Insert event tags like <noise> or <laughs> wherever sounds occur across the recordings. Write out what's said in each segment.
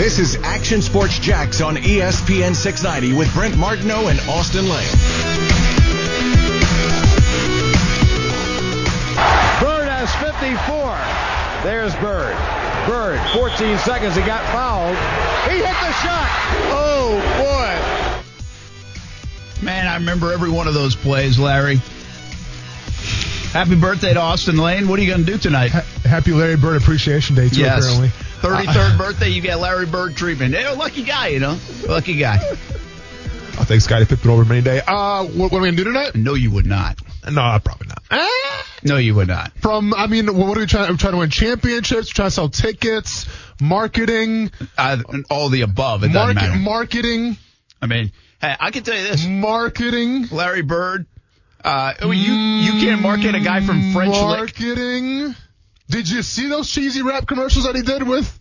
This is Action Sports Jax on ESPN 690 with Brent Martineau and Austin Lane. Bird has 54. There's Bird. Bird, 14 seconds. He got fouled. He hit the shot. Oh, boy. Man, I remember every one of those plays, Larry. Happy birthday to Austin Lane. What are you going to do tonight? Happy Larry Bird Appreciation Day, too, yes. apparently. 33rd birthday, you get Larry Bird treatment. Hey, lucky guy, you know. Lucky guy. I think Scottie Pippen over many day. Uh, what, what are we going to do tonight? No, you would not. No, I probably not. No, you would not. From, I mean, what are we trying? We're trying to win championships. We're trying to sell tickets, marketing, Uh, all the above. It doesn't market, matter. marketing, I mean, hey, I can tell you this. marketing. Larry Bird, uh, you you can't market a guy from French Lick. Did you see those cheesy rap commercials that he did with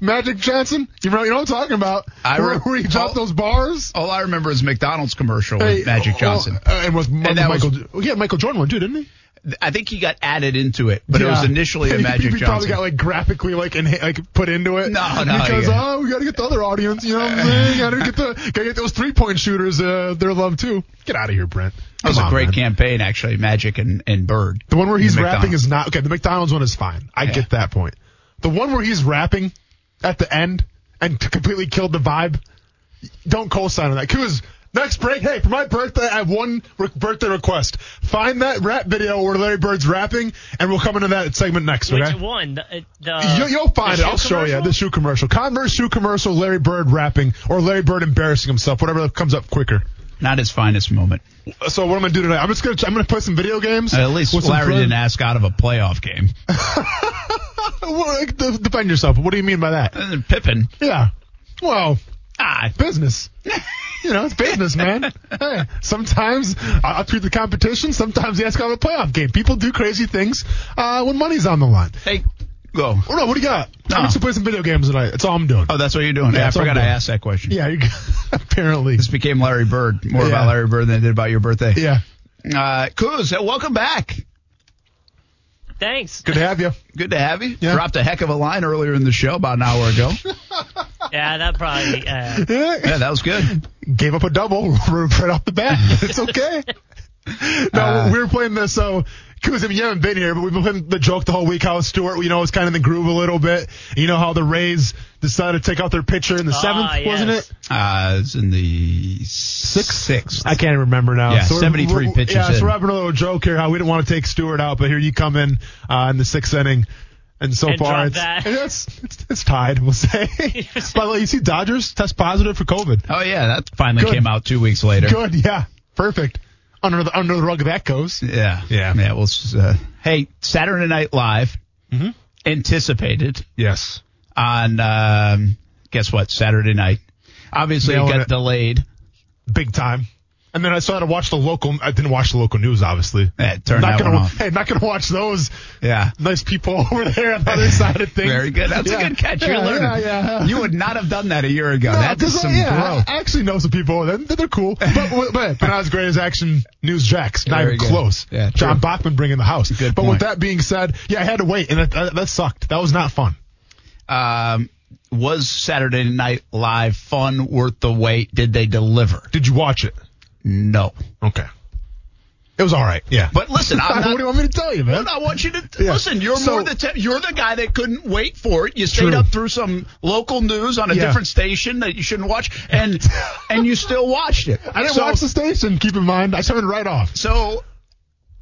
Magic Johnson? You know, you know what I'm talking about? I re- where he dropped oh. those bars. All I remember is McDonald's commercial with Hey, Magic oh, Johnson. uh, and with And that was- Michael. he Michael Jordan one too, didn't he? I think he got added into it, but it was initially a He- Magic he, Johnson. probably got like graphically like in, like put into it. No, no, Because yeah. oh, we got to get the other audience. You know what I'm saying? Got to get the got to get those three point shooters. Uh, their love too. Get out of here, Brent. That was Come a on, great man. campaign, actually. Magic and, and Bird. The one where he's rapping is not okay. The McDonald's one is fine. I Yeah. get that point. The one where he's rapping at the end and completely killed the vibe. Don't co-sign on that. Cause next break, hey, for my birthday, I have one re- birthday request. Find that rap video where Larry Bird's rapping, and we'll come into that segment next. Which one? The, uh, the, You, you'll find the it. I'll shoe show you the shoe commercial. Converse shoe commercial. Larry Bird rapping, or Larry Bird embarrassing himself. Whatever comes up quicker. Not his finest moment. So what am I'm gonna do tonight? I'm just gonna I'm gonna play some video games. At least with some Larry friends. didn't ask out of a playoff game. <laughs> Well, like, defend yourself. What do you mean by that? And then Pippen. Yeah. Well, Ah, business. <laughs> you know, it's business, man. hey, sometimes I- I'll treat the competition. Sometimes you ask out of a playoff game. People do crazy things uh, when money's on the line. hey, go. Oh, no, what do you got? No. I'm just gonna play some video games tonight. That's all I'm doing. Oh, that's what you're doing. Yeah, Yeah, I forgot I'm I doing. asked that question. yeah, you <laughs> apparently. This became Larry Bird. More Yeah. about Larry Bird than it did about your birthday. Yeah. Uh, Kuz, uh, welcome back. Thanks. Good to have you. Good to have you. Yeah. Dropped a heck of a line earlier in the show about an hour ago. <laughs> Yeah, that probably. Uh, yeah, that was good. Gave up a double <laughs> right off the bat. It's okay. <laughs> no, Uh, we were playing this. So, Kuz, I mean, you haven't been here, but we've been playing the joke the whole week. How Stewart, you know, was kind of in the groove a little bit. You know how the Rays decided to take out their pitcher in the Ah, seventh, wasn't it? Uh, it's in the sixth. Sixth. I can't remember now. Yeah, we're- 73 pitches Yeah, in. so we're having a little joke here how we didn't want to take Stewart out, but here you come in uh, in the sixth inning. And so And far, it's, <laughs> it's, it's it's tied. We'll say. <laughs> <laughs> By the way, you see Dodgers test positive for COVID. Oh yeah, that finally Good. came out two weeks later. Good, yeah, perfect. Under the under the rug that goes. Yeah, Yeah. yeah. Well, s- uh, hey, Saturday Night Live Mm-hmm. anticipated Yes. on um, guess what? Saturday night. Obviously, it got it. delayed. big time. And then I started to watch the local. I didn't watch the local news, obviously. Yeah, turn not that gonna, one off. <laughs> Hey, not gonna watch those Yeah. nice people <laughs> over there on the other side of things. Very good. That's Yeah. a good catch. You're Yeah, learning. yeah, yeah. You would not have done that a year ago. No, That's 'cause, uh, some yeah, growth. I actually know some people. They're, they're cool, but, but, but not as great as Action News Jax. Not Very even good. close. Yeah, John true. Bachman bringing the house. Good but point. with that being said, yeah, I had to wait, and it, that, that sucked. That was not fun. Um, was Saturday Night Live fun, worth the wait? Did they deliver? Did you watch it? No. Okay. It was all right. Yeah. But listen, I'm <laughs> what do not. you want me to tell you, man? I want you to Yeah. listen. You're So- more the te- you're the guy that couldn't wait for it. You stayed True. up through some local news on a Yeah. different station that you shouldn't watch, and <laughs> and you still watched it. I didn't So- watch the station. Keep in mind, I turned it right off. So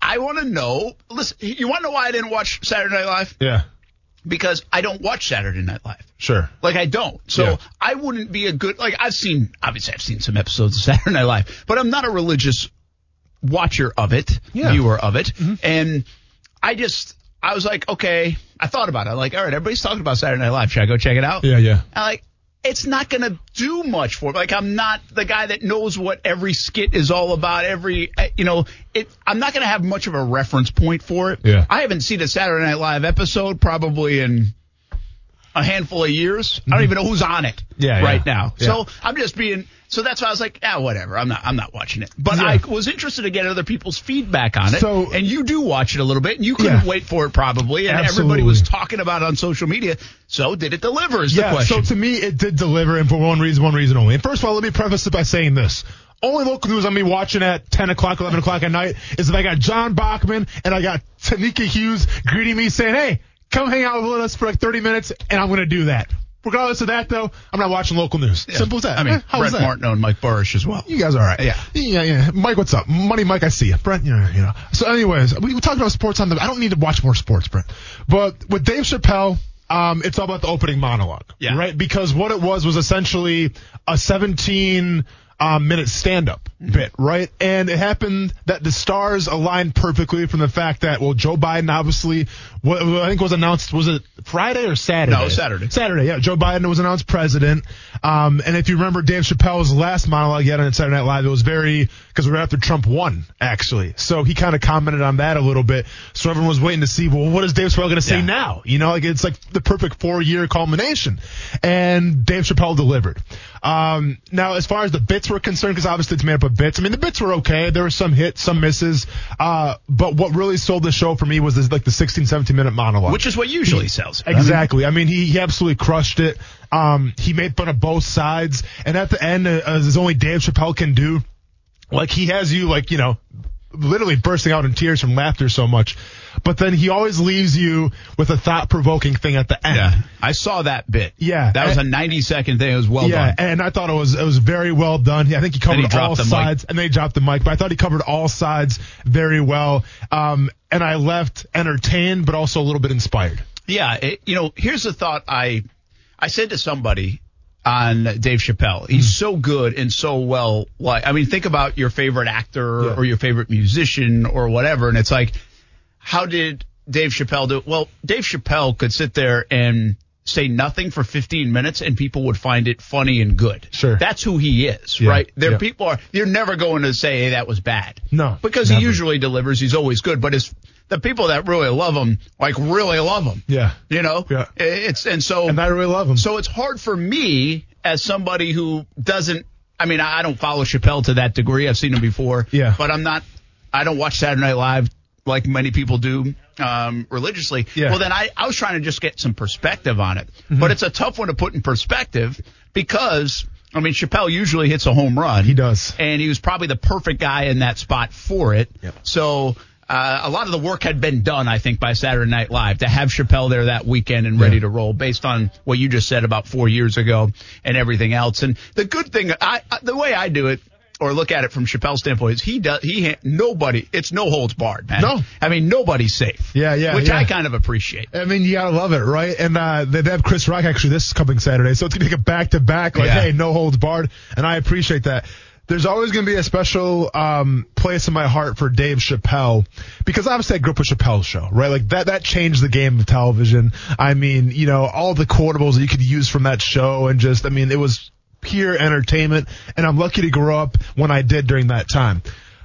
I want to know. Listen, you want to know why I didn't watch Saturday Night Live? Yeah. Because I don't watch Saturday Night Live. Sure. Like I don't. So Yeah. I wouldn't be a good like I've seen obviously I've seen some episodes of <laughs> Saturday Night Live, but I'm not a religious watcher of it, Yeah. Mm-hmm. viewer of it. And I just I was like, okay, I thought about it. I'm like, all right, everybody's talking about Saturday Night Live. Should I go check it out? Yeah. Yeah. I'm like, it's not going to do much for me. Like, I'm not the guy that knows what every skit is all about. Every, eh, you know, it. I'm not going to have much of a reference point for it. Yeah. I haven't seen a Saturday Night Live episode probably in a handful of years. I don't even know who's on it Mm-hmm. Yeah, right yeah. now. Yeah. So I'm just being, So that's why I was like, ah, whatever. I'm not. I'm not watching it. But Yeah. I was interested to get other people's feedback on it. So- and you do watch it a little bit, and you couldn't Yeah. wait for it probably, and everybody was talking about it on social media. So did it deliver? Is the Yeah, question. so to me, it did deliver, and for one reason, one reason only. And first of all, let me preface it by saying this. Only local news I'm be watching at 10 o'clock, 11 o'clock at night is if I got John Bachman and I got Tenikka Hughes greeting me saying, hey, come hang out with us for like 30 minutes, and I'm going to do that. Regardless of that, though, I'm not watching local news. Yeah. Simple as that. I mean, Eh, how was Brett? Martin and Mike Burrish as well. You guys are all right? Yeah. Yeah, yeah. Mike, what's up? Money Mike, I see you. Brent, you know, you know. So anyways, we were talking about sports on the, I don't need to watch more sports, Brent. But with Dave Chappelle, um, it's all about the opening monologue. Yeah. Right? Because what it was was essentially a 17, um, minute stand up Mm-hmm. bit, right? And it happened that the stars aligned perfectly from the fact that, well, Joe Biden obviously, what I think was announced, was it Friday or Saturday? No, Saturday. Saturday, yeah. Joe Biden was announced president. Um, and if you remember Dave Chappelle's last monologue he had on Saturday Night Live, it was very, because we were after Trump won, actually. So he kind of commented on that a little bit. So everyone was waiting to see, well, what is Dave Chappelle going to say Yeah. now? You know, like it's like the perfect four year culmination. And Dave Chappelle delivered. Um, now as far as the bits were concerned, because obviously it's made up of bits. I mean, the bits were okay. There were some hits, some misses. Uh, but what really sold the show for me was this, like the 16, 17 minute monologue. Which is what usually sells. Exactly. I mean, he, he absolutely crushed it. Um, he made fun of both sides, and at the end, uh, as only Dave Chappelle can do, like he has you like you know, literally bursting out in tears from laughter so much. But then he always leaves you with a thought-provoking thing at the end. Yeah, I saw that bit. Yeah. that was a 90 second thing. It was well yeah, done. Yeah, and I thought it was it was very well done. I think he covered he all the mic. sides, and they dropped the mic. But I thought he covered all sides very well. Um, and I left entertained, but also a little bit inspired. Yeah, it, you know, here's the thought I I said to somebody on Dave Chappelle. He's Hmm. so good and so well like I mean think about your favorite actor Yeah. or your favorite musician or whatever and it's like how did Dave Chappelle do it? Well, Dave Chappelle could sit there and say nothing for 15 minutes and people would find it funny and good. Sure. That's who he is, Yeah, right? There yeah. people are you're never going to say hey, that was bad. No, Because never. he usually delivers, he's always good, but it's the people that really love him like really love him. Yeah. You know, Yeah. it's and so And I really love him. so it's hard for me as somebody who doesn't. I mean, I I don't follow Chappelle to that degree. I've seen him before. Yeah. But I'm not. I don't watch Saturday Night Live like many people do um, religiously. Yeah. Mm-hmm. Well, then I, I was trying to just get some perspective on it. But it's a tough one to put in perspective because I mean Chappelle usually hits a home run. He does. and he was probably the perfect guy in that spot for it. Yep. So. Uh, a lot of the work had been done, I think, by Saturday Night Live to have Chappelle there that weekend and ready Yeah. to roll, based on what you just said about four years ago and everything else. And the good thing, I, I the way I do it or look at it from Chappelle's standpoint is he does he nobody it's no holds barred, man. No. I mean nobody's safe. Yeah, yeah, which yeah. I kind of appreciate. I mean, you gotta love it, right? And uh, they have Chris Rock actually this coming Saturday, so it's gonna be a back to back, like, Yeah. hey, no holds barred, and I appreciate that. There's always gonna be a special um, place in my heart for Dave Chappelle because obviously I grew up with Chappelle's show, right? Like that that changed the game of television. I mean, you know, all the quotables that you could use from that show, and just, I mean, it was pure entertainment, and I'm lucky to grow up when I did during that time.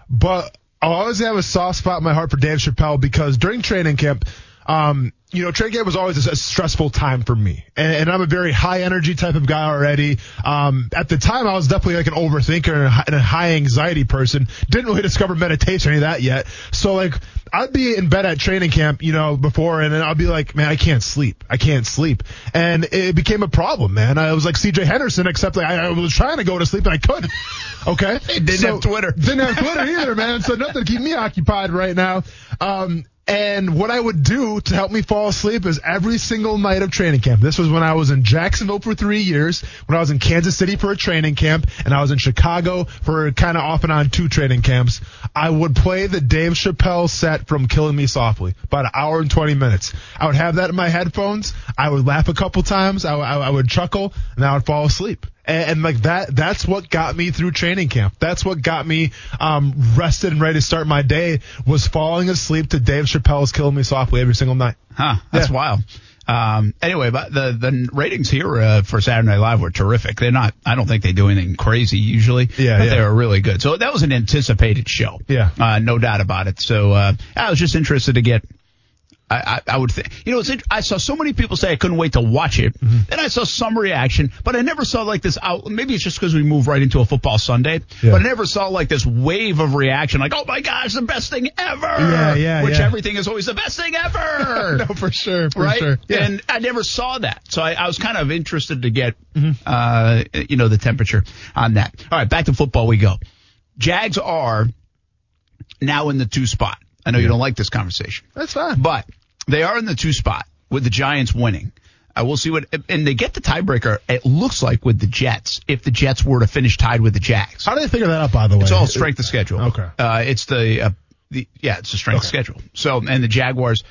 But I'll always have a soft spot in my heart for Dave Chappelle because during training camp, um, you know, training camp was always a, stressful time for me, and, and I'm a very high energy type of guy already. Um, at the time, I was definitely like an overthinker and a, hi- and a high anxiety person. Didn't really discover meditation or any of that yet. So like, I'd be in bed at training camp, you know, before, and then I'll be like, man, I can't sleep. I can't sleep, and it became a problem, man. I was like C.J. Henderson, except like I, I was trying to go to sleep and I couldn't. <laughs> Okay, Didn't have Twitter. didn't have Twitter either, man. So nothing to keep me occupied right now. Um, and what I would do to help me fall asleep is every single night of training camp. This was when I was in Jacksonville for three years, when I was in Kansas City for a training camp, and I was in Chicago for kind of off and on two training camps. I would play the Dave Chappelle set from Killing Me Softly, about an hour and 20 minutes. I would have that in my headphones. I would laugh a couple times. I, would chuckle, and I would fall asleep and, and like that that's what got me through training camp that's what got me um rested and ready to start my day was falling asleep to dave chappelle's killing me softly every single night Huh? That's Yeah. wild. Um, anyway, but the the ratings here uh, for Saturday Night Live were terrific. They're not. I don't think they do anything crazy usually. Yeah, but yeah. they were really good. So that was an anticipated show. Yeah. uh, no doubt about it. So uh, I was just interested to get I, I, I would think, you know, it's, I saw so many people say I couldn't wait to watch it. Mm-hmm. Then I saw some reaction, but I never saw like this out. Maybe it's just because we moved right into a football Sunday, Yeah. but I never saw like this wave of reaction, like, oh my gosh, the best thing ever. Yeah, yeah, Which yeah. everything is always the best thing ever. <laughs> no, for sure, for right? sure. Yeah. And I never saw that. So I, I was kind of interested to get, Mm-hmm. uh, you know, the temperature on that. All right, back to football we go. Jags are now in the two spot. I know you don't like this conversation, That's fine. but they are in the two spot with the Giants winning. I will see what, and they get the tiebreaker. It looks like with the Jets, if the Jets were to finish tied with the Jags. How do they figure that out? By the way, It's all strength of schedule. Okay. Uh, it's the, uh, the yeah, it's the strength of schedule. So, and the Jaguars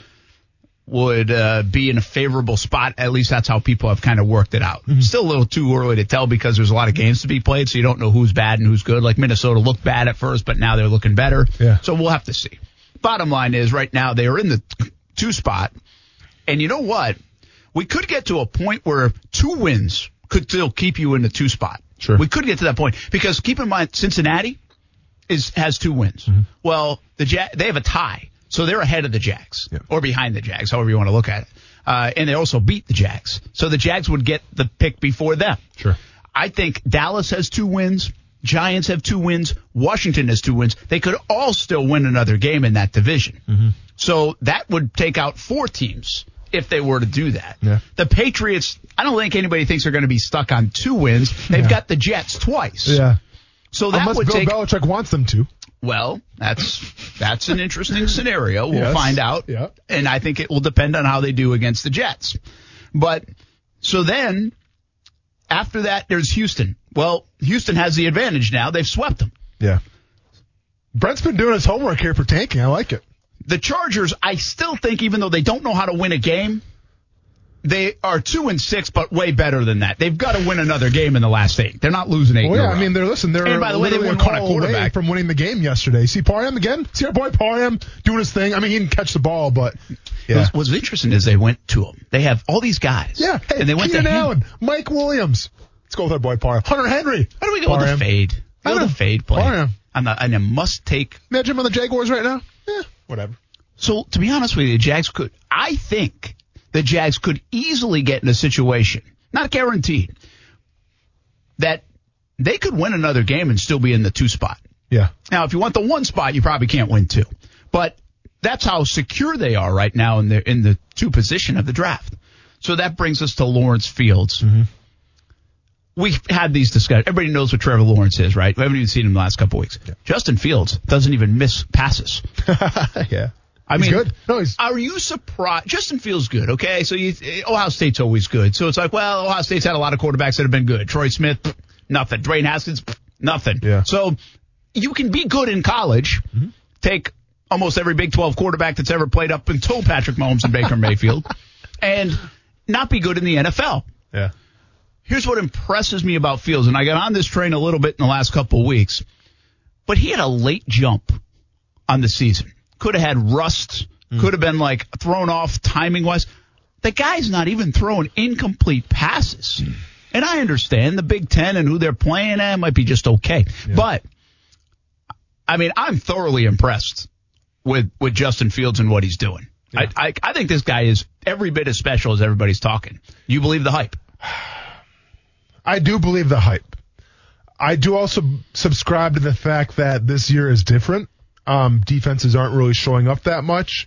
would uh, be in a favorable spot. At least that's how people have kind of worked it out. Mm-hmm. Still a little too early to tell because there's a lot of games to be played, so you don't know who's bad and who's good. Like Minnesota looked bad at first, but now they're looking better. Yeah. So we'll have to see. Bottom line is, right now they are in the two spot, and you know what? We could get to a point where two wins could still keep you in the two spot. Sure. We could get to that point because keep in mind Cincinnati is has two wins. Mm-hmm. Well, the ja- they have a tie, so they're ahead of the Jags Yeah. or behind the Jags, however you want to look at it. Uh, and they also beat the Jags, so the Jags would get the pick before them. Sure. I think Dallas has two wins. Giants have two wins. Washington has two wins. They could all still win another game in that division. Mm-hmm. So that would take out four teams if they were to do that. Yeah. The Patriots, I don't think anybody thinks they're going to be stuck on two wins. They've Yeah. got the Jets twice. Yeah. So that Unless would Bill take Belichick wants them to. well, that's that's an interesting scenario. We'll Yes. find out. Yeah. And I think it will depend on how they do against the Jets. But so then after that there's Houston. Well, Houston has the advantage now. They've swept them. Yeah. Brent's been doing his homework here for tanking. I like it. The Chargers, I still think even though they don't know how to win a game, they are two and six, but way better than that. They've got to win another game in the last eight. They're not losing eight. Well, yeah, I mean, they're listen. They're And by the way, they wouldn't a want a call away quarterback. from winning the game yesterday. See Parham again. See our boy Parham doing his thing. I mean, he didn't catch the ball, but yeah, What's, what's interesting is they went to him. They have all these guys. yeah. Hey, and they went Keenan to him. Allen, Mike Williams. Let's go with our boy Parham. Hunter Henry. How do we go with Parham. the fade? I Go with know. the fade play. Parham. On the, and a must take. Imagine him on the Jaguars right now. Yeah, whatever. So to be honest with you, the Jags could. I think the Jags could easily get in a situation, not guaranteed, that they could win another game and still be in the two spot. Yeah. Now, if you want the one spot, you probably can't win two. But that's how secure they are right now in the in the two position of the draft. So that brings us to Lawrence Fields. Mm-hmm. We've had these discussions. Everybody knows what Trevor Lawrence is, right? We haven't even seen him the last couple weeks. Justin Fields doesn't even miss passes. <laughs> yeah. I He's mean, good. No, he's are you surprised? Justin Fields good, okay? So you, Ohio State's always good. So it's like, well, Ohio State's had a lot of quarterbacks that have been good. Troy Smith, pff, nothing. Dwayne Haskins, pff, nothing. Yeah. So you can be good in college. Mm-hmm. Take almost every Big 12 quarterback that's ever played up until Patrick Mahomes and Baker Mayfield, <laughs> and not be good in the NFL. yeah. Here's what impresses me about Fields, and I got on this train a little bit in the last couple of weeks, but he had a late jump on the season. Could have had rust, mm. could have been like thrown off timing wise. The guy's not even throwing incomplete passes. Mm. And I understand the Big Ten and who they're playing at might be just okay. But, I mean, I'm thoroughly impressed with, with Justin Fields and what he's doing. I, I, I think this guy is every bit as special as everybody's talking. You believe the hype? <sighs> <sighs> <sighs> I do believe the hype. I do also subscribe to the fact that this year is different. Um, defenses aren't really showing up that much.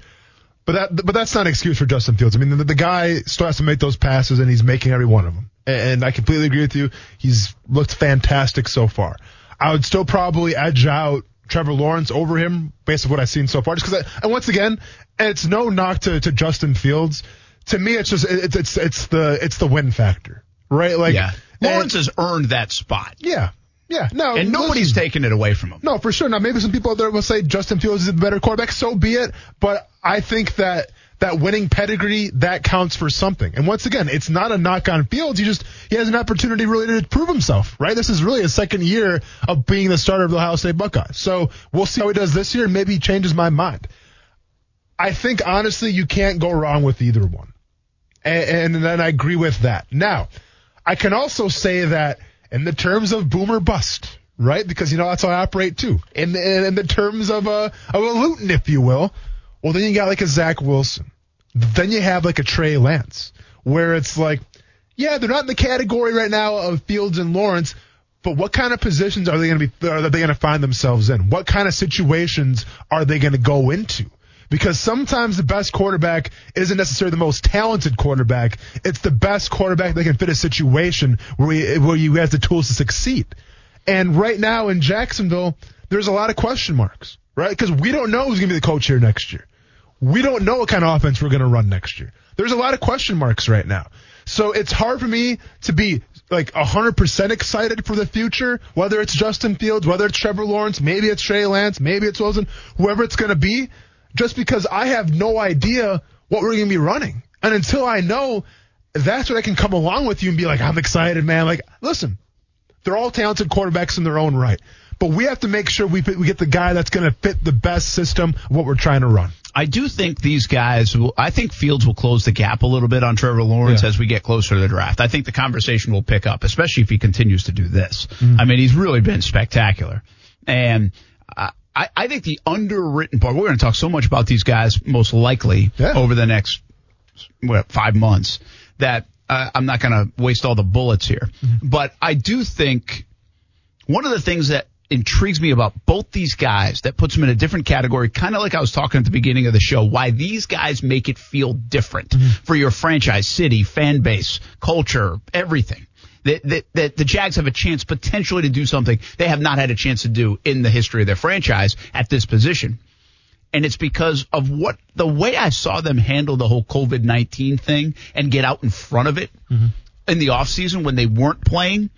But that, but that's not an excuse for Justin Fields. I mean, the, the guy still has to make those passes, and he's making every one of them. And, I completely agree with you. He's looked fantastic so far. I would still probably edge out Trevor Lawrence over him based on what I've seen so far. Just because, and once again, it's no knock to, to Justin Fields. To me, it's just it's it's it's the it's the win factor, right? Like, Yeah. And- Lawrence has earned that spot. yeah, yeah, no, And nobody's listen, taking it away from him. no, for sure. Now, maybe some people out there will say Justin Fields is a better quarterback. So be it. But I think that that winning pedigree that counts for something. And once again, it's not a knock on Fields. He just he has an opportunity really to prove himself. Right. This is really his second year of being the starter of the Ohio State Buckeyes. So we'll see how he does this year. Maybe he changes my mind. I think honestly, you can't go wrong with either one. And, and then I agree with that. Now, I can also say that in the terms of boomer bust, right? Because you know that's how I operate too. In the, in the terms of a of a Luton, if you will. Well, then you got like a Zach Wilson, Then you have like a Trey Lance, where it's like, yeah, they're not in the category right now of Fields and Lawrence, but what kind of positions are they going to be? Are they going to find themselves in? What kind of situations are they going to go into? Because sometimes the best quarterback isn't necessarily the most talented quarterback. It's the best quarterback that can fit a situation where he, where you has the tools to succeed. And right now in Jacksonville, there's a lot of question marks, right? Because we don't know who's going to be the coach here next year. We don't know what kind of offense we're going to run next year. There's a lot of question marks right now. So it's hard for me to be like 100% excited for the future, whether it's Justin Fields, whether it's Trevor Lawrence, maybe it's Trey Lance, maybe it's Wilson, whoever it's going to be, just because I have no idea what we're going to be running. And until I know, that's when I can come along with you and be like, I'm excited, man. Like, listen, they're all talented quarterbacks in their own right. But we have to make sure we, we get the guy that's going to fit the best system what we're trying to run. I do think these guys will, I think Fields will close the gap a little bit on Trevor Lawrence Yeah. as we get closer to the draft. I think the conversation will pick up, especially if he continues to do this. Mm-hmm. I mean, he's really been spectacular. And I, I I think the underwritten part, we're going to talk so much about these guys most likely Yeah. over the next what, five months that uh, I'm not going to waste all the bullets here. Mm-hmm. But I do think one of the things that intrigues me about both these guys that puts them in a different category, kind of like I was talking at the beginning of the show, why these guys make it feel different for your franchise, city, fan base, culture, everything. That, that, that the Jags have a chance potentially to do something they have not had a chance to do in the history of their franchise at this position. And it's because of what the way I saw them handle the whole COVID 19 thing and get out in front of it mm-hmm. in the offseason when they weren't playing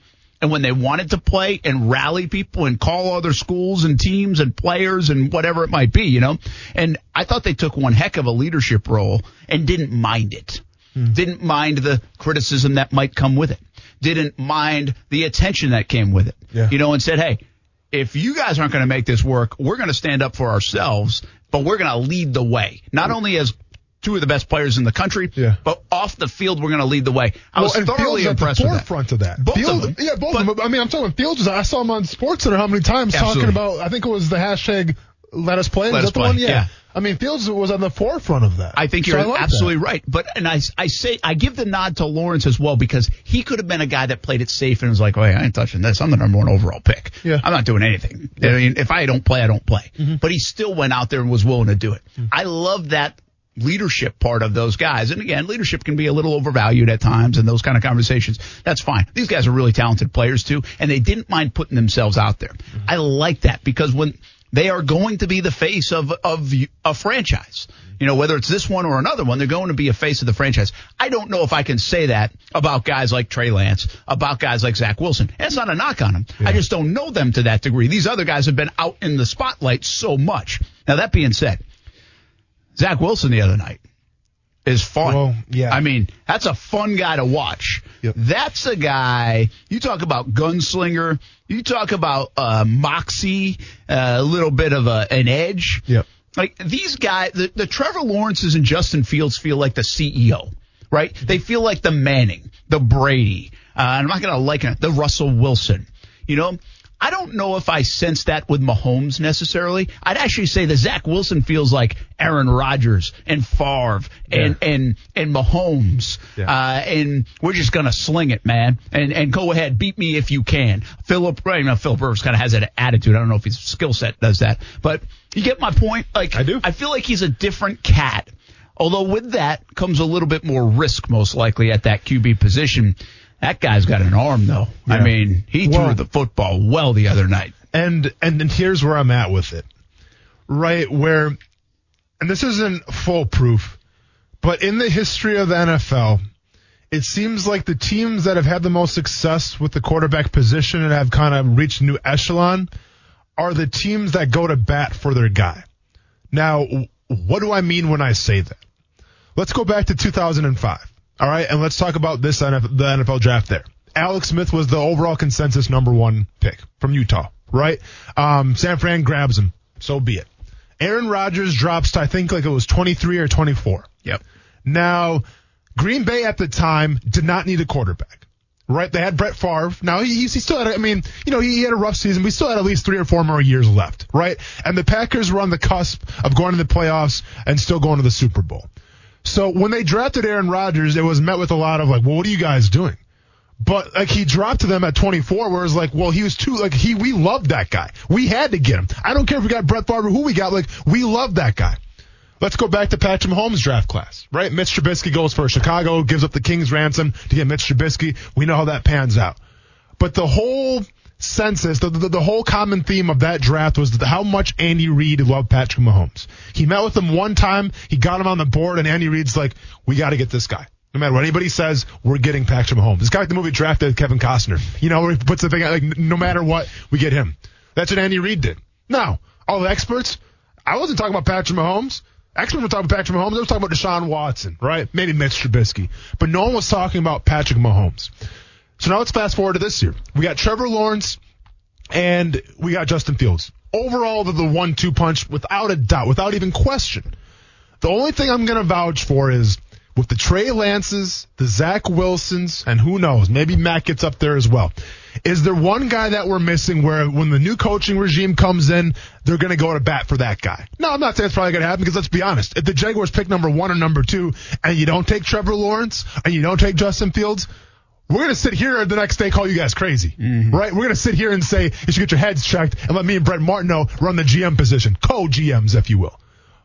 and when they wanted to play and rally people and call other schools and teams and players and whatever it might be, you know? And I thought they took one heck of a leadership role and didn't mind it. Hmm. Didn't mind the criticism that might come with it. Didn't mind the attention that came with it. Yeah. You know, and said, hey, if you guys aren't going to make this work, we're going to stand up for ourselves, but we're going to lead the way. Not only as two of the best players in the country, Yeah. but off the field, we're going to lead the way. I was and thoroughly Fields at impressed the with that. forefront of that. Both of them. yeah, both But- of them. I mean, I'm talking Fields. I saw him on SportsCenter how many times Absolutely. talking about. I think it was the hashtag "Let us play." Let us play, one? Yeah. yeah. I mean, Fields was on the forefront of that. I think you're like absolutely that. right. But and I I say I give the nod to Lawrence as well because he could have been a guy that played it safe and was like, "Oh, I ain't touching this. I'm the number one overall pick. Yeah. I'm not doing anything. I mean, if I don't play, I don't play." Mm-hmm. But he still went out there and was willing to do it. I love that leadership part of those guys. And again, leadership can be a little overvalued at times and those kind of conversations. That's fine. These guys are really talented players too, and they didn't mind putting themselves out there. I like that because when they are going to be the face of of a franchise. You know, whether it's this one or another one, they're going to be a face of the franchise. I don't know if I can say that about guys like Trey Lance, about guys like Zach Wilson. That's not a knock on them. I just don't know them to that degree. These other guys have been out in the spotlight so much. Now that being said, Zach Wilson the other night is fun. Well, yeah. I mean, that's a fun guy to watch. Yep. That's a guy, you talk about gunslinger, you talk about uh, moxie, uh, a little bit of a, an edge. Yep. Like these guys, the, the Trevor Lawrences and Justin Fields feel like the CEO, right? They feel like the Manning, the Brady. Uh, I'm not going to like it, the Russell Wilson. You know, I don't know if I sense that with Mahomes necessarily. I'd actually say that Zach Wilson feels like Aaron Rodgers and Favre and and and Mahomes, Yeah. uh, and we're just gonna sling it, man. And and go ahead, beat me if you can. Philip, right? Now Philip Rivers kind of has that attitude. I don't know if his skill set does that, but you get my point. Like I do. I feel like he's a different cat. Although with that comes a little bit more risk, most likely at that QB position. That guy's got an arm, though. I mean, he Well- threw the football well the other night. and and and here's where I'm at with it. Right where and this isn't foolproof, but in the history of the NFL, it seems like the teams that have had the most success with the quarterback position and have kind of reached new echelon are the teams that go to bat for their guy. Now, what do I mean when I say that? Let's go back to 2005. All right, and let's talk about this NFL, the NFL draft there. Alex Smith was the overall consensus number one pick from Utah, right? Um, San Fran grabs him. So be it. Aaron Rodgers drops to, I think, like it was 23 or 24. Yep. Now, Green Bay at the time did not need a quarterback, right? They had Brett Favre. Now he, he still had, I mean, you know, he had a rough season, We still had at least three or four more years left, right? And the Packers were on the cusp of going to the playoffs and still going to the Super Bowl. So when they drafted Aaron Rodgers, it was met with a lot of like, well, what are you guys doing? But like he dropped to them at 24, where it's like, well, he was too like he we loved that guy. We had to get him. I don't care if we got Brett Favre, who we got. Like we love that guy. Let's go back to Patrick Mahomes' draft class, right? Mitch Trubisky goes for Chicago, gives up the King's ransom to get Mitch Trubisky. We know how that pans out. But the whole census, the, the, the whole common theme of that draft was how much Andy Reid loved Patrick Mahomes. He met with him one time, he got him on the board, and Andy Reid's like, we got to get this guy. No matter what anybody says, we're getting Patrick Mahomes. This guy like the movie drafted Kevin Costner. You know, where he puts the thing out, like, no matter what, we get him. That's what Andy Reid did. Now, all the experts, I wasn't talking about Patrick Mahomes. Experts were talking about Patrick Mahomes. I was talking about Deshaun Watson, right? Maybe Mitch Trubisky. But no one was talking about Patrick Mahomes. So now let's fast forward to this year. We got Trevor Lawrence and we got Justin Fields. Overall, the, the one-two punch without a doubt, without even question. The only thing I'm going to vouch for is with the Trey Lances, the Zach Wilsons, and who knows, maybe Matt gets up there as well. Is there one guy that we're missing where when the new coaching regime comes in, they're going to go to bat for that guy? No, I'm not saying it's probably going to happen because let's be honest. If the Jaguars pick number one or number two and you don't take Trevor Lawrence and you don't take Justin Fields, we're going to sit here the next day call you guys crazy, mm-hmm. right? We're going to sit here and say you should get your heads checked and let me and Brent Martineau run the GM position, co-GMs, if you will.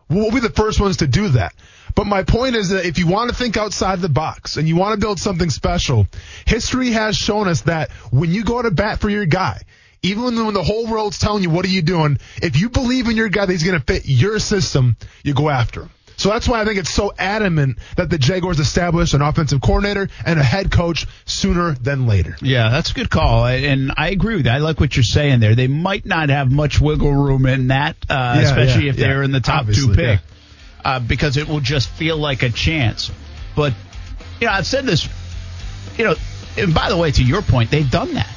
We'll be the first ones to do that. But my point is that if you want to think outside the box and you want to build something special, history has shown us that when you go to bat for your guy, even when the whole world's telling you, what are you doing? If you believe in your guy that he's going to fit your system, you go after him. So that's why I think it's so adamant that the Jaguars establish an offensive coordinator and a head coach sooner than later. Yeah, that's a good call, and I agree with that. I like what you're saying there. They might not have much wiggle room in that, uh, Yeah, especially yeah, if they're in the top Obviously, two pick, uh, because it will just feel like a chance. But you know, I've said this. You know, and by the way, to your point, they've done that.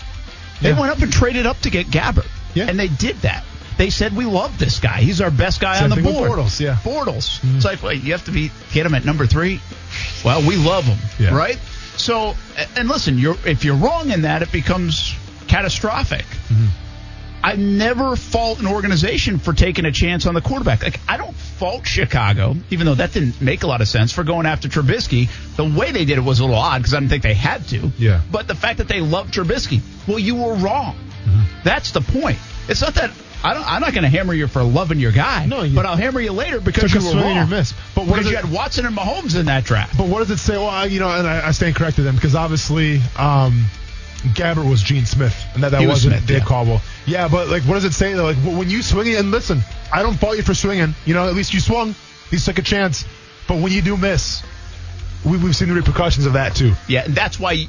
They went up and traded up to get Gabbert, Yeah. and they did that. They said we love this guy. He's our best guy Same on the board. Bortles, yeah. Bortles. Mm. It's like, wait, you have to be get him at number three. Well, we love him, Yeah. right? So, and listen, you're if you're wrong in that, it becomes catastrophic. Mm-hmm. I never fault an organization for taking a chance on the quarterback. Like I don't fault Chicago, even though that didn't make a lot of sense for going after Trubisky. The way they did it was a little odd because I didn't think they had to. Yeah. But the fact that they loved Trubisky, well, you were wrong. Mm-hmm. That's the point. It's not that. I don't, I'm not going to hammer you for loving your guy, No, you- but I'll hammer you later because you were wrong. you missed. But what because you it- had Watson and Mahomes in that draft. But what does it say? Well, I, you know, and I, I stand corrected then because obviously, um, Gabbert was Gene Smith, and that, that He was wasn't Smith, Dave yeah. Caldwell. Yeah, but like, what does it say? though? Like, when you swing it, and listen, I don't fault you for swinging. You know, at least you swung. Least took a chance. But when you do miss, we, we've seen the repercussions of that too. Yeah, and that's why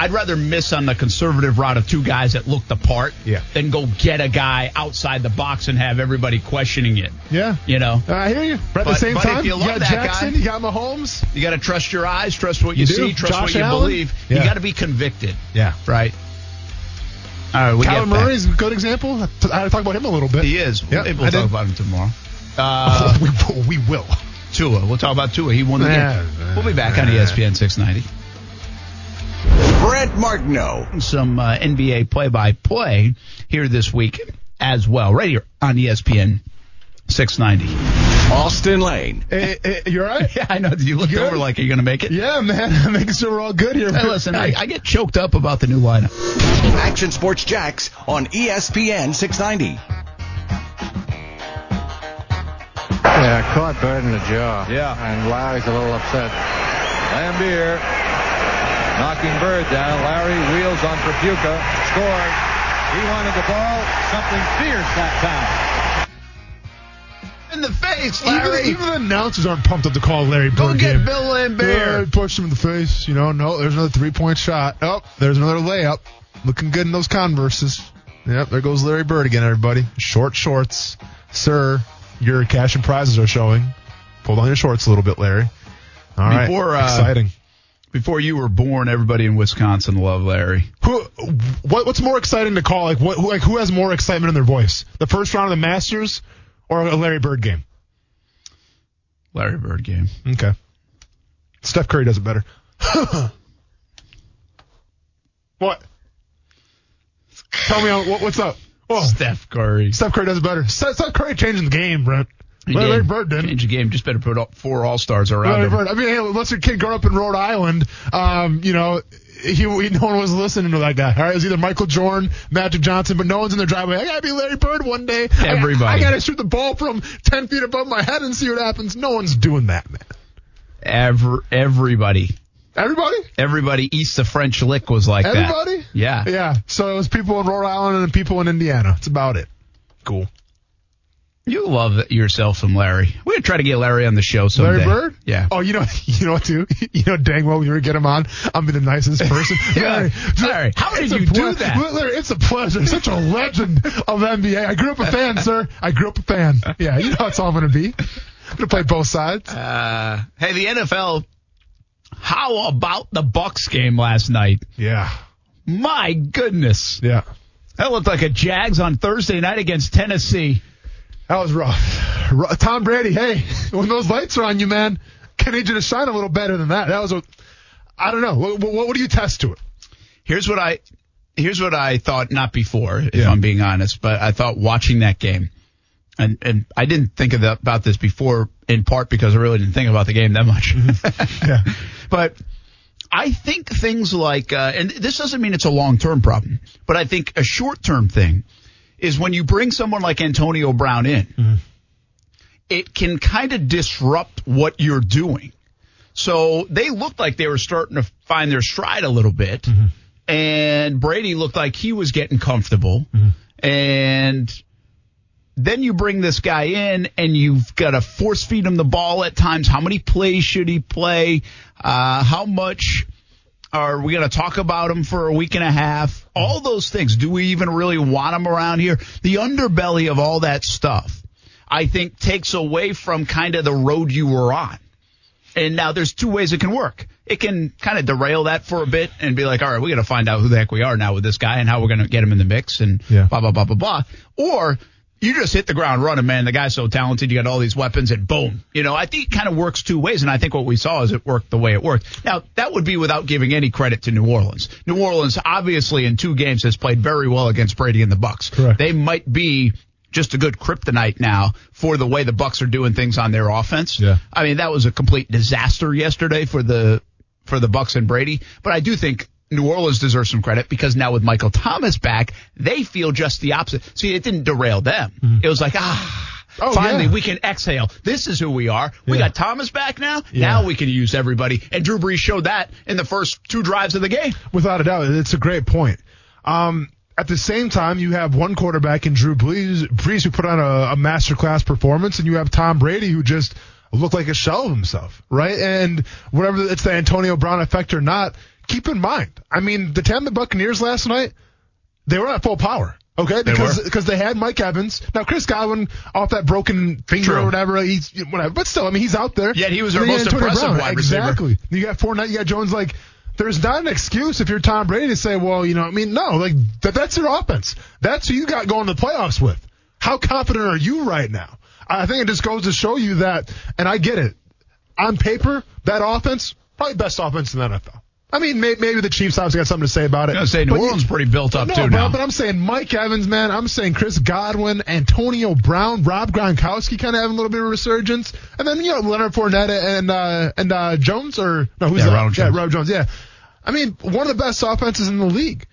I'd rather miss on the conservative route of two guys that look the part Yeah. than go get a guy outside the box and have everybody questioning it. Yeah. You know, I hear you. But at the same but time, if you love got that Jackson, guy- you got Mahomes. you got to trust your eyes, trust what you, You do. see, trust Josh what you Allen? believe. Yeah. You got to be convicted, Yeah. right? All right, we Kyler back. Murray's a good example. I had to talk about him a little bit. He is. I we'll did. talk about him tomorrow. Uh, <laughs> we, will- we will. Tua. We'll talk about Tua. He won the Yeah, game. We'll be back on ESPN 690. Brent Martineau. some uh, NBA play-by-play here this week as well, right here on ESPN 690. Austin Lane. Eh, eh, you all right? <laughs> Yeah, I know. You looked Good? over like, are you going to make it? Yeah, man. <laughs> I'm making sure we're all good here. Hey, listen, I, <laughs> I get choked up about the new lineup. Action Sports Jax on ESPN 690. Yeah, caught Bird in the jaw. Yeah. And Larry's a little upset. Laimbeer knocking Bird down. Larry wheels on Trabuca. Scores. He wanted the ball. Something fierce that time. In the face, even, Larry. even the announcers aren't pumped up to call Larry Bird. Go get game. Bill Yeah, Laimbeer. pushed him in the face. You know, no, there's another three point shot. Oh, there's another layup. Looking good in those Converses. Yep, there goes Larry Bird again, everybody. Short shorts. Sir, your cash and prizes are showing. Pull down your shorts a little bit, Larry. All right, Before, uh, exciting. Before you were born, everybody in Wisconsin loved Larry. Who, what, what's more exciting to call? Like, what, who, like, who has more excitement in their voice? The first round of the Masters or a Larry Bird game? Larry Bird game. Okay. Steph Curry does it better. <laughs> what? Tell me on- what, what's up. Oh, Steph Curry. Steph Curry does it better. Steph, Steph Curry changing the game, Brent. Larry did. Bird didn't. Change the game. Just better put up four all stars around Larry him. Bird. I mean, hey, unless your kid grew up in Rhode Island, um, you know, he, he no one was listening to that guy. All right, it was either Michael Jordan, Magic Johnson, but no one's in the driveway. I gotta be Larry Bird one day. I- Everybody. I, gotta shoot the ball from ten feet above my head and see what happens. No one's doing that, man. Ever, everybody, Everybody. everybody east of French Lick was like Everybody? that. Yeah. Yeah. So it was people in Rhode Island and people in Indiana. It's about it. Cool. You love yourself some Larry. We're gonna try to get Larry on the show someday. Larry Bird? Yeah. Oh, you know, <laughs> you know what, too? <laughs> You know dang well you're gonna get him on, I'm be the nicest person. <laughs> Yeah. Larry, Larry, how did you do that? Larry, it's a pleasure. Such a legend of NBA. I grew up a fan, sir. I grew up a fan. Yeah, you know how it's all to be. I'm to play both sides. Uh, hey, the NFL. How about the Bucks game last night? Yeah. My goodness, Yeah. that looked like a Jags on Thursday night against Tennessee. That was rough. Tom Brady, hey, <laughs> when those lights are on you, man, can need you to shine a little better than that. That was a, I don't know. What, what, what do you test to it? Here's what I here's what I thought not before, if Yeah. I'm being honest, but I thought watching that game, and and I didn't think of that, about this before, in part because I really didn't think about the game that much. <laughs> Yeah. but I think things like, uh, and this doesn't mean it's a long term problem, but I think a short term thing is when you bring someone like Antonio Brown in, mm-hmm. it can kind of disrupt what you're doing. So they looked like they were starting to find their stride a little bit, mm-hmm. and Brady looked like he was getting comfortable, mm-hmm. and then you bring this guy in and you've got to force feed him the ball at times. How many plays should he play? Uh, how much are we going to talk about him for a week and a half? All those things. Do we even really want him around here? The underbelly of all that stuff, I think, takes away from kind of the road you were on. And now there's two ways it can work. It can kind of derail that for a bit and be like, all right, we got to find out who the heck we are now with this guy and how we're going to get him in the mix and Yeah. blah, blah, blah, blah, blah. Or you just hit the ground running, man. The guy's so talented. You got all these weapons and boom. You know, I think it kind of works two ways. And I think what we saw is it worked the way it worked. Now, that would be without giving any credit to New Orleans. New Orleans obviously in two games has played very well against Brady and the Bucks. Correct. They might be just a good kryptonite now for the way the Bucks are doing things on their offense. Yeah. I mean, that was a complete disaster yesterday for the for the Bucks and Brady. But I do think New Orleans deserves some credit because now with Michael Thomas back, they feel just the opposite. See, it didn't derail them. It was like, ah, Oh, finally yeah. we can exhale. This is who we are. We Yeah. got Thomas back now. Yeah. Now we can use everybody. And Drew Brees showed that in the first two drives of the game. Without a doubt, it's a great point. Um, at the same time, you have one quarterback in Drew Brees, Brees who put on a, a masterclass performance, and you have Tom Brady who just looked like a shell of himself, right? And whatever it's the Antonio Brown effect or not, keep in mind. I mean, the Tampa Buccaneers last night, they were at full power. Okay, because because they had Mike Evans. Now Chris Godwin off that broken finger True. or whatever, he's whatever. But still, I mean, he's out there. Yeah, he was our most impressive Brown, wide receiver. Exactly. You got Fournette, you got Jones. Like, there's not an excuse if you're Tom Brady to say, well, you know, I mean, no, like that, that's your offense. That's who you got going to the playoffs with. How confident are you right now? I think it just goes to show you that, and I get it. On paper, that offense, probably best offense in the NFL. I mean, may, maybe the Chiefs obviously got something to say about it. I was say New But you- Orleans pretty built up no, too but, now. but I'm saying Mike Evans, man. I'm saying Chris Godwin, Antonio Brown, Rob Gronkowski, kind of having a little bit of a resurgence, and then you know Leonard Fournette and uh, and uh, Jones or no, who's Yeah, that? Ronald Yeah, Jones. Rob Jones. Yeah, I mean one of the best offenses in the league.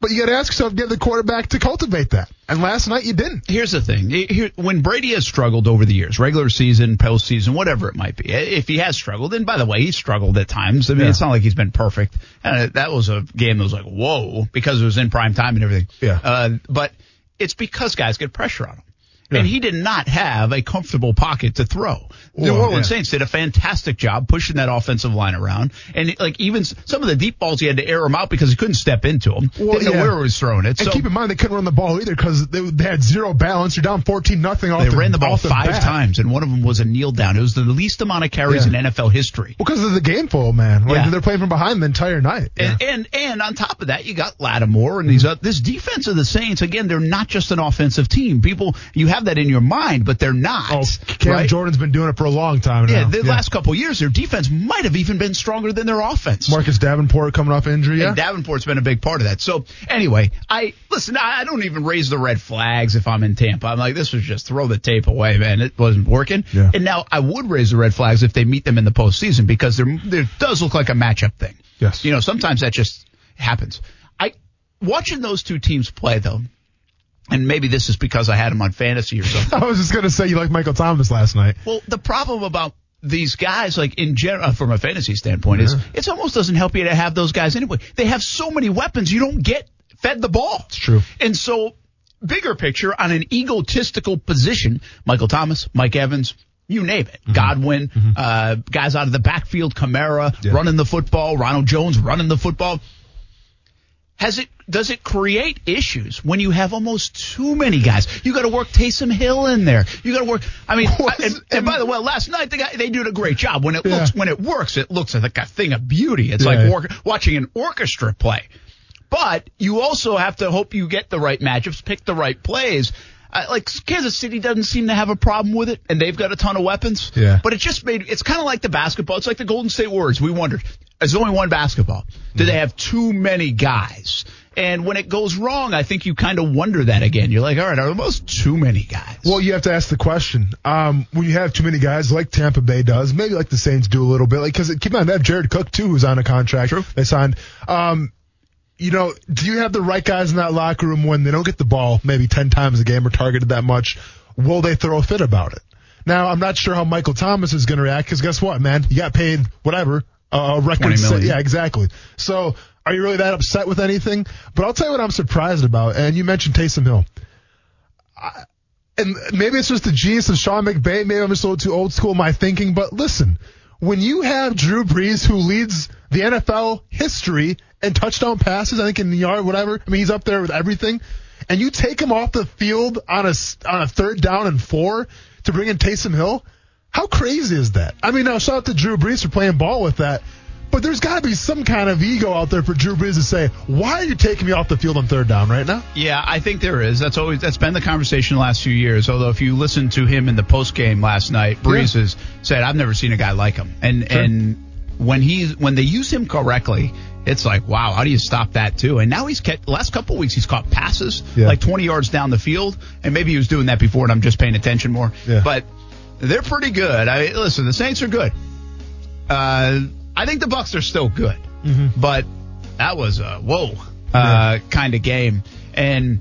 But you got to ask yourself, get the quarterback to cultivate that. And last night you didn't. Here's the thing. Here, when Brady has struggled over the years, regular season, postseason, whatever it might be, if he has struggled, and by the way, he's struggled at times. I mean, Yeah. it's not like he's been perfect. Uh, that was a game that was like, whoa, because it was in prime time and everything. Yeah. Uh, but it's because guys get pressure on him. And he did not have a comfortable pocket to throw. New Well, Orleans yeah. Saints did a fantastic job pushing that offensive line around, and like even some of the deep balls, he had to air them out because he couldn't step into them. Well, Didn't know where he was throwing it. And so keep in mind they couldn't run the ball either because they, they had zero balance. You're down 14 nothing off They the ran the ball five times, and one of them was a kneel down. It was the least amount of carries Yeah. in NFL history. because of the game flow, man. Like Yeah. they're playing from behind the entire night. Yeah. And, and and on top of that, you got Lattimore and these uh, this defense of the Saints. Again, they're not just an offensive team. People, you have have that in your mind, but they're not. Oh, Cam right? Jordan's been doing it for a long time now. Yeah, the last couple years, their defense might have even been stronger than their offense. Marcus Davenport coming off injury. Yeah. And Davenport's been a big part of that. So anyway, I listen. I I don't even raise the red flags if I'm in Tampa. I'm like, this was just throw the tape away, man. It wasn't working. Yeah. And now I would raise the red flags if they meet them in the postseason because there there does look like a matchup thing. Yes. You know, sometimes that just happens. I watching those two teams play though, and maybe this is because I had them on fantasy or something. <laughs> I was just gonna say you like Michael Thomas last night. Well, the problem about these guys, like in general, uh, from a fantasy standpoint, is it almost doesn't help you to have those guys anyway. They have so many weapons, you don't get fed the ball. It's true. And so, bigger picture on an egotistical position, Michael Thomas, Mike Evans, you name it, mm-hmm. Godwin, mm-hmm. uh, guys out of the backfield, Kamara Yeah. running the football, Ronald Jones running the football. Has it does it create issues when you have almost too many guys? You got to work Taysom Hill in there. You got to work. I mean, What? and, and by the way, last night the guy they did a great job. When it Yeah. looks when it works, it looks like a thing of beauty. It's Yeah, like war- watching an orchestra play. But you also have to hope you get the right matchups, pick the right plays. Uh, like Kansas City doesn't seem to have a problem with it, and they've got a ton of weapons. Yeah. But it just made it's kind of like the basketball. It's like the Golden State Warriors. We wondered, there's only one basketball. Do they have too many guys? And when it goes wrong, I think you kind of wonder that again. You're like, all right, are almost too many guys? Well, you have to ask the question. Um, when you have too many guys, like Tampa Bay does, maybe like the Saints do a little bit, like because keep in mind they have Jared Cook too, who's on a contract. True. They signed. Um, you know, do you have the right guys in that locker room when they don't get the ball maybe ten times a game or targeted that much? Will they throw a fit about it? Now, I'm not sure how Michael Thomas is going to react because guess what, man? You got paid whatever a record. set- yeah, exactly. So, are you really that upset with anything? But I'll tell you what I'm surprised about. And you mentioned Taysom Hill and maybe it's just the genius of Sean McVay. Maybe I'm just a little too old school in my thinking. But listen, when you have Drew Brees, who leads the NFL history in touchdown passes, I think in the yard, whatever. I mean, he's up there with everything. And you take him off the field on a on a third down and four to bring in Taysom Hill. How crazy is that? I mean, now shout out to Drew Brees for playing ball with that. But there's got to be some kind of ego out there for Drew Brees to say, "Why are you taking me off the field on third down right now?" Yeah, I think there is. That's always that's been the conversation the last few years. Although if you listen to him in the post game last night, Brees has said, "I've never seen a guy like him." And Sure. and when he when they use him correctly, it's like, wow, how do you stop that too? And now he's kept the last couple weeks he's caught passes Yeah. like 20 yards down the field, and maybe he was doing that before, and I'm just paying attention more. Yeah. But they're pretty good. I listen, the Saints are good. Uh, I think the Bucs are still good, but that was a whoa uh, kind of game, and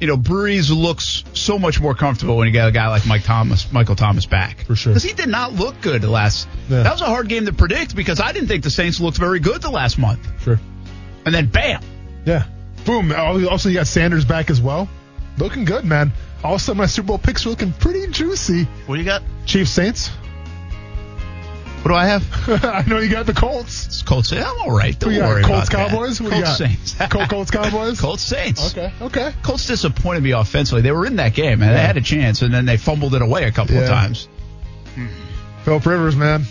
you know Brees looks so much more comfortable when you got a guy like Mike Thomas, Michael Thomas back For sure. because he did not look good the last. Yeah. That was a hard game to predict because I didn't think the Saints looked very good the last month, Sure. and then bam, Yeah. Boom. Also, you got Sanders back as well. Looking good, man. Also, my Super Bowl picks are looking pretty juicy. what do you got? Chiefs Saints. What do I have? <laughs> I know you got the Colts. It's Colts. I'm all right. Don't Who worry Colts about that. Cowboys? What Colts got? Saints. Col- Colts <laughs> Cowboys? Colts Saints. Okay. Okay. Colts disappointed me offensively. They were in that game and they had a chance, and then they fumbled it away a couple of Yeah. times. Philip Rivers, man.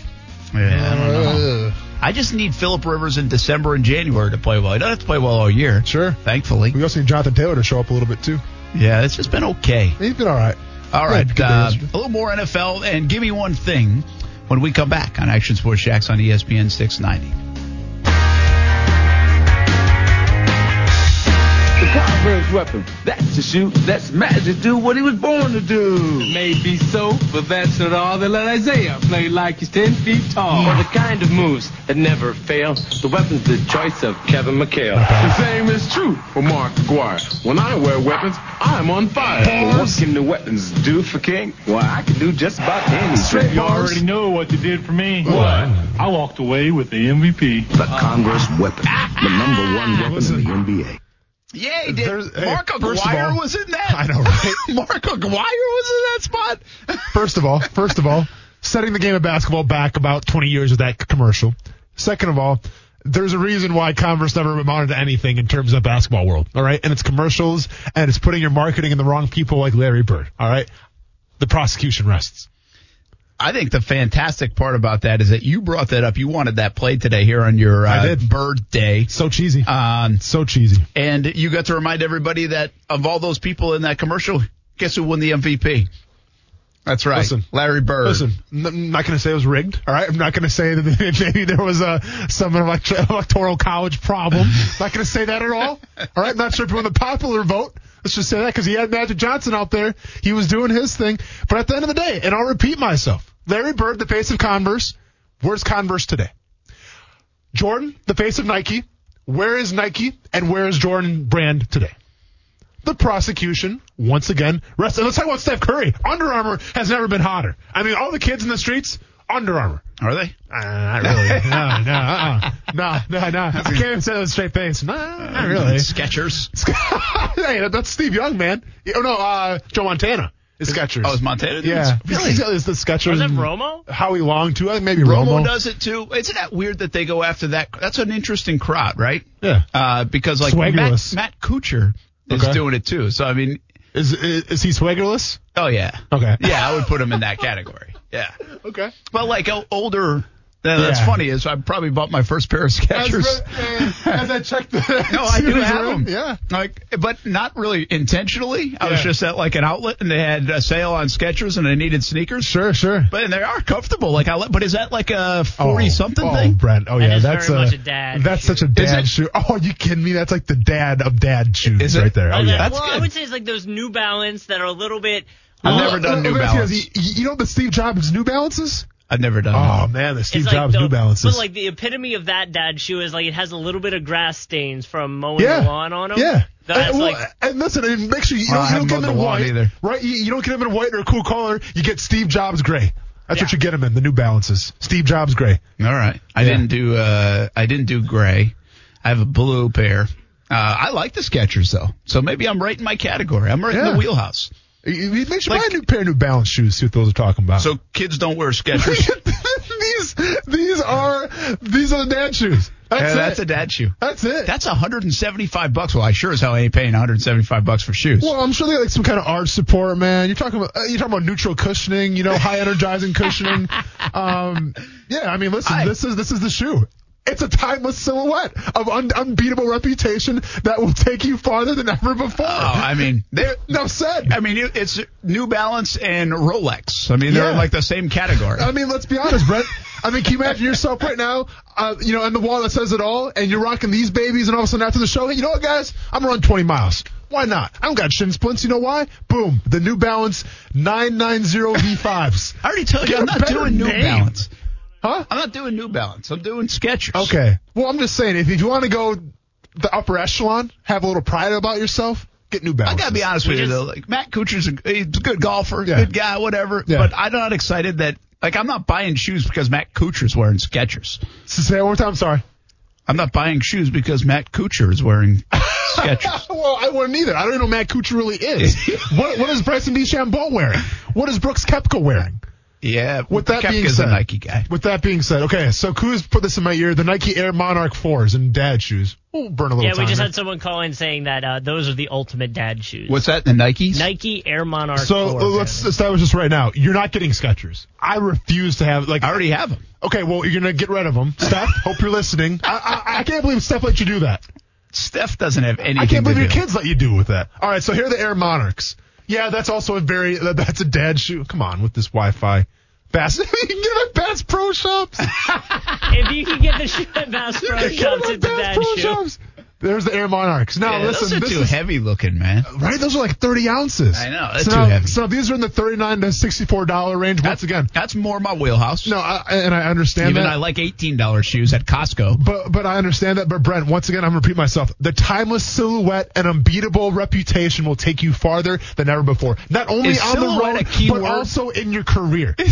Yeah, I don't know. I just need Philip Rivers in December and January to play well. He doesn't have to play well all year. Sure. Thankfully. We also need Jonathan Taylor to show up a little bit too. Yeah, it's just been okay. He's been all right. All right. Uh, a little more NFL and give me one thing when we come back on Action Sports Jax on ESPN 690. The Proverbs weapon. That's to shoot. That's magic. Do what he was born to do. Maybe so, but that's not all. They let Isaiah play like he's 10 feet tall. For the kind of moves that never fail, the weapon's the choice of Kevin McHale. The same is true for Mark Aguirre. When I wear weapons, I'm on fire. But what can the weapons do for King? Well, I can do just about anything. You already know what they did for me. What? I walked away with the MVP. The Converse weapon, ah, the number one ah. weapon in the NBA. Yeah, he did. There's- Mark Aguirre all- was in that. I know, right? <laughs> Mark Aguirre was in that spot. <laughs> First of all, first of all, setting the game of basketball back about 20 years with that commercial. Second of all, there's a reason why Converse never amounted to anything in terms of basketball world. All right, and it's commercials and it's putting your marketing in the wrong people like Larry Bird. All right, the prosecution rests. I think the fantastic part about that is that you brought that up. You wanted that play today here on your uh, I did. birthday. So cheesy. Um, so cheesy. and you got to remind everybody that of all those people in that commercial, Guess who won the MVP? That's right, Listen. Larry Bird. Listen, I'm not going to say it was rigged. All right, I'm not going to say that <laughs> maybe there was a some electoral college problem. <laughs> not going to say that at all. All right, I'm not sure if he won the popular vote. Let's just say that because he had Magic Johnson out there. He was doing his thing. But at the end of the day, and I'll repeat myself, Larry Bird, the face of Converse. Where's Converse today? Jordan, the face of Nike. Where is Nike and where is Jordan brand today? The prosecution, once again, rest. And let's talk about Steph Curry. Under Armour has never been hotter. I mean, all the kids in the streets, Under Armour. Are they? Uh, not really. <laughs> no, no, uh-uh. no, no, no. I can't even say that with a straight face. No, not really. Skechers. <laughs> hey, that's Steve Young, man. Oh no, uh, Joe Montana is Skechers. Oh, is Montana? Yeah, Really? He's got the Skechers. Was it and Romo? Howie Long too. I think maybe Romo Romo. does it too. Isn't that weird that they go after that? That's an interesting crowd, right? Yeah. Uh, because like Matt, Matt Kuchar is Okay. doing it too. So I mean, Is, is is he swaggerless? oh yeah, Okay. yeah, I would put him in that category. Yeah, <laughs> Okay. but like older. Uh, That's Yeah. funny. Is I probably bought my first pair of Skechers. As, as I checked the. <laughs> No, I <laughs> do have around, them. Yeah. like, but not really intentionally. I was just at like an outlet and they had a sale on Skechers and I needed sneakers. Sure, sure. But and they are comfortable. Like I, but is that like a forty something oh, thing? Brent. Oh yeah, is that's very a, much a dad That's shoe. such a dad shoe. Oh, you kidding me? That's like the dad of dad shoes Is it? right there. Oh Like, yeah. That's well, I would say it's like those New Balance that are a little bit. I've never done New Let me ask you Balance. You, you know the Steve Jobs New Balances? I've never done. Oh that. man, the Steve it's like Jobs the- New Balances. But like the epitome of that dad shoe is like it has a little bit of grass stains from mowing yeah, the lawn on them. yeah. That's and, well, like and listen, and make sure you, you Well, don't, you don't get them mowed in white, either. right? You, you don't get them in white or a cool color. You get Steve Jobs gray. That's what you get them in. The New Balances, Steve Jobs gray. All right. I Yeah. didn't do. Uh, I didn't do gray. I have a blue pair. Uh, I like the Skechers though, so maybe I'm right in my category. I'm right in the wheelhouse. You, you Like- buy a new pair of New Balance shoes. See what those are talking about. So kids don't wear Skechers. <laughs> these these are these are the dad shoes. That's Yeah, that's a dad shoe. That's it. That's 175 bucks. Well, I sure as hell ain't paying 175 bucks for shoes. well, I'm sure they got like some kind of arch support, man. You're talking about uh, you're talking about neutral cushioning, you know, high energizing cushioning. <laughs> Um, yeah, I mean, listen, I- this is this is the shoe. It's a timeless silhouette of un- unbeatable reputation that will take you farther than ever before. Oh, I mean, they're. Enough said. I mean, it's New Balance and Rolex. I mean, they're Yeah. like the same category. I mean, let's be honest, Brett. I mean, can you imagine yourself right now, uh, you know, on the wall that says it all, and you're rocking these babies, and all of a sudden after the show, hey, you know what, guys? I'm gonna run 20 miles. Why not? I don't got shin splints. You know why? Boom. The New Balance 990 V5s. I already told you Get I'm not doing New. Balance. Huh? I'm not doing New Balance. I'm doing Skechers. Okay. Well, I'm just saying, if, if you want to go the upper echelon, have a little pride about yourself, get New Balance. I gotta be honest with We you though. Like Matt Kuchar's a, he's a good golfer, Yeah. good guy, whatever. Yeah. But I'm not excited that like I'm not buying shoes because Matt Kuchar's wearing Skechers. Say it one more time. Sorry. I'm not buying shoes because Matt Kuchar is wearing <laughs> Skechers. well, I wouldn't either. I don't even know Matt Kuchar really is. <laughs> what, what is Bryson DeChambeau wearing? What is Brooks Koepka wearing? Yeah. With that being said, a Nike guy. With that being said, okay, so Kuz put this in my ear: the Nike Air Monarch fours and dad shoes. We'll burn a little yeah, time. we just there. had someone call in saying that uh, those are the ultimate dad shoes. What's that? The Nikes? Nike Air Monarch. so 4, uh, let's establish this right now. You're not getting Skechers. I refuse to have like. I already have them. Okay, well you're gonna get rid of them. Steph, <laughs> hope you're listening. I, I, I can't believe Steph let you do that. Steph doesn't have anything. I can't believe your do. kids let you do with that. All right, so here are the Air Monarchs. Yeah, that's also a very that's a dad shoe. Come on with this Wi-Fi. Bass, <laughs> you can get them at Bass Pro Shops. if you can get the shoe at Bass Pro Shops, it's a dad shoe. Shops. There's the Air Monarchs. Now Yeah, listen, those are this too is heavy looking, man. right. Those are like 30 ounces. I know, that's so too now, heavy. So these are in the 39 to 64 dollar range. Once again, That's more my wheelhouse. no, I, and I understand that. Even that. I like $18 shoes at Costco. But but I understand that. But Brent, once again, I'm gonna repeat myself. The timeless silhouette and unbeatable reputation will take you farther than ever before. Not only Is on the road, a key but word? also in your career. <laughs>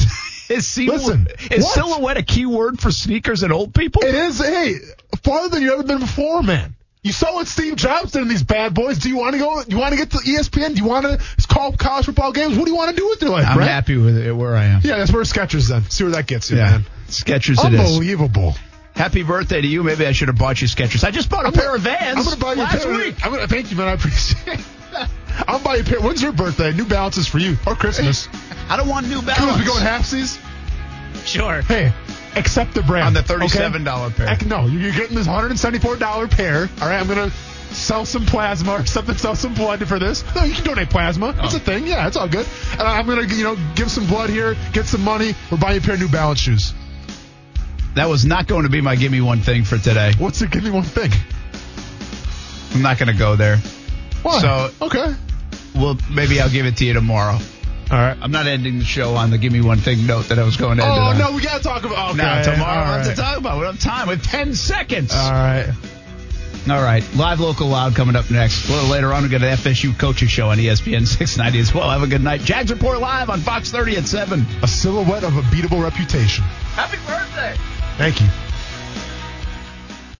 Is, sil- Listen, is silhouette a key word for sneakers and old people? It is, hey, farther than you've ever been before, man. You saw what Steve Jobs did in these bad boys. Do you want to go? You want to get to ESPN? Do you want to call college football games? What do you want to do with your life, I'm Brent? happy with it where I am. Yeah, that's where Skechers then. See where that gets you, Yeah. man. Skechers it is. Unbelievable. Happy birthday to you. Maybe I should have bought you Skechers. I just bought a pair of Vans I'm gonna buy you a last pair. week. I'm gonna thank you, man. I appreciate. it. <laughs> I'll buy you a pair. When's your birthday? New Balances for you or Christmas? <laughs> I don't want New Cool, Balance. we going halfsies. Sure. Hey, accept the brand On the $37 pair. Heck, no, you're getting this $174 pair. All right, I'm gonna sell some plasma <laughs> or something, sell some blood for this. No, you can donate plasma. That's Oh. a thing. Yeah, it's all good. And I'm gonna, you know, give some blood here, get some money. We're buying a pair of New Balance shoes. That was not going to be my give me one thing for today. What's the give me one thing? I'm not going to go there. Why? So- okay. Well, maybe I'll give it to you tomorrow. All right. I'm not ending the show on the give me one thing note that I was going to end oh, it Oh on. no, we gotta talk about. Okay. No, tomorrow all we'll have to talk about. it. We don't have time. We have 10 seconds. All right. All right. Live, local, loud coming up next. A little later on, we got an FSU coaching show on ESPN 690 as well. Have a good night. Jags Report live on Fox 30 at 7. A silhouette of a beatable reputation. Happy birthday. Thank you.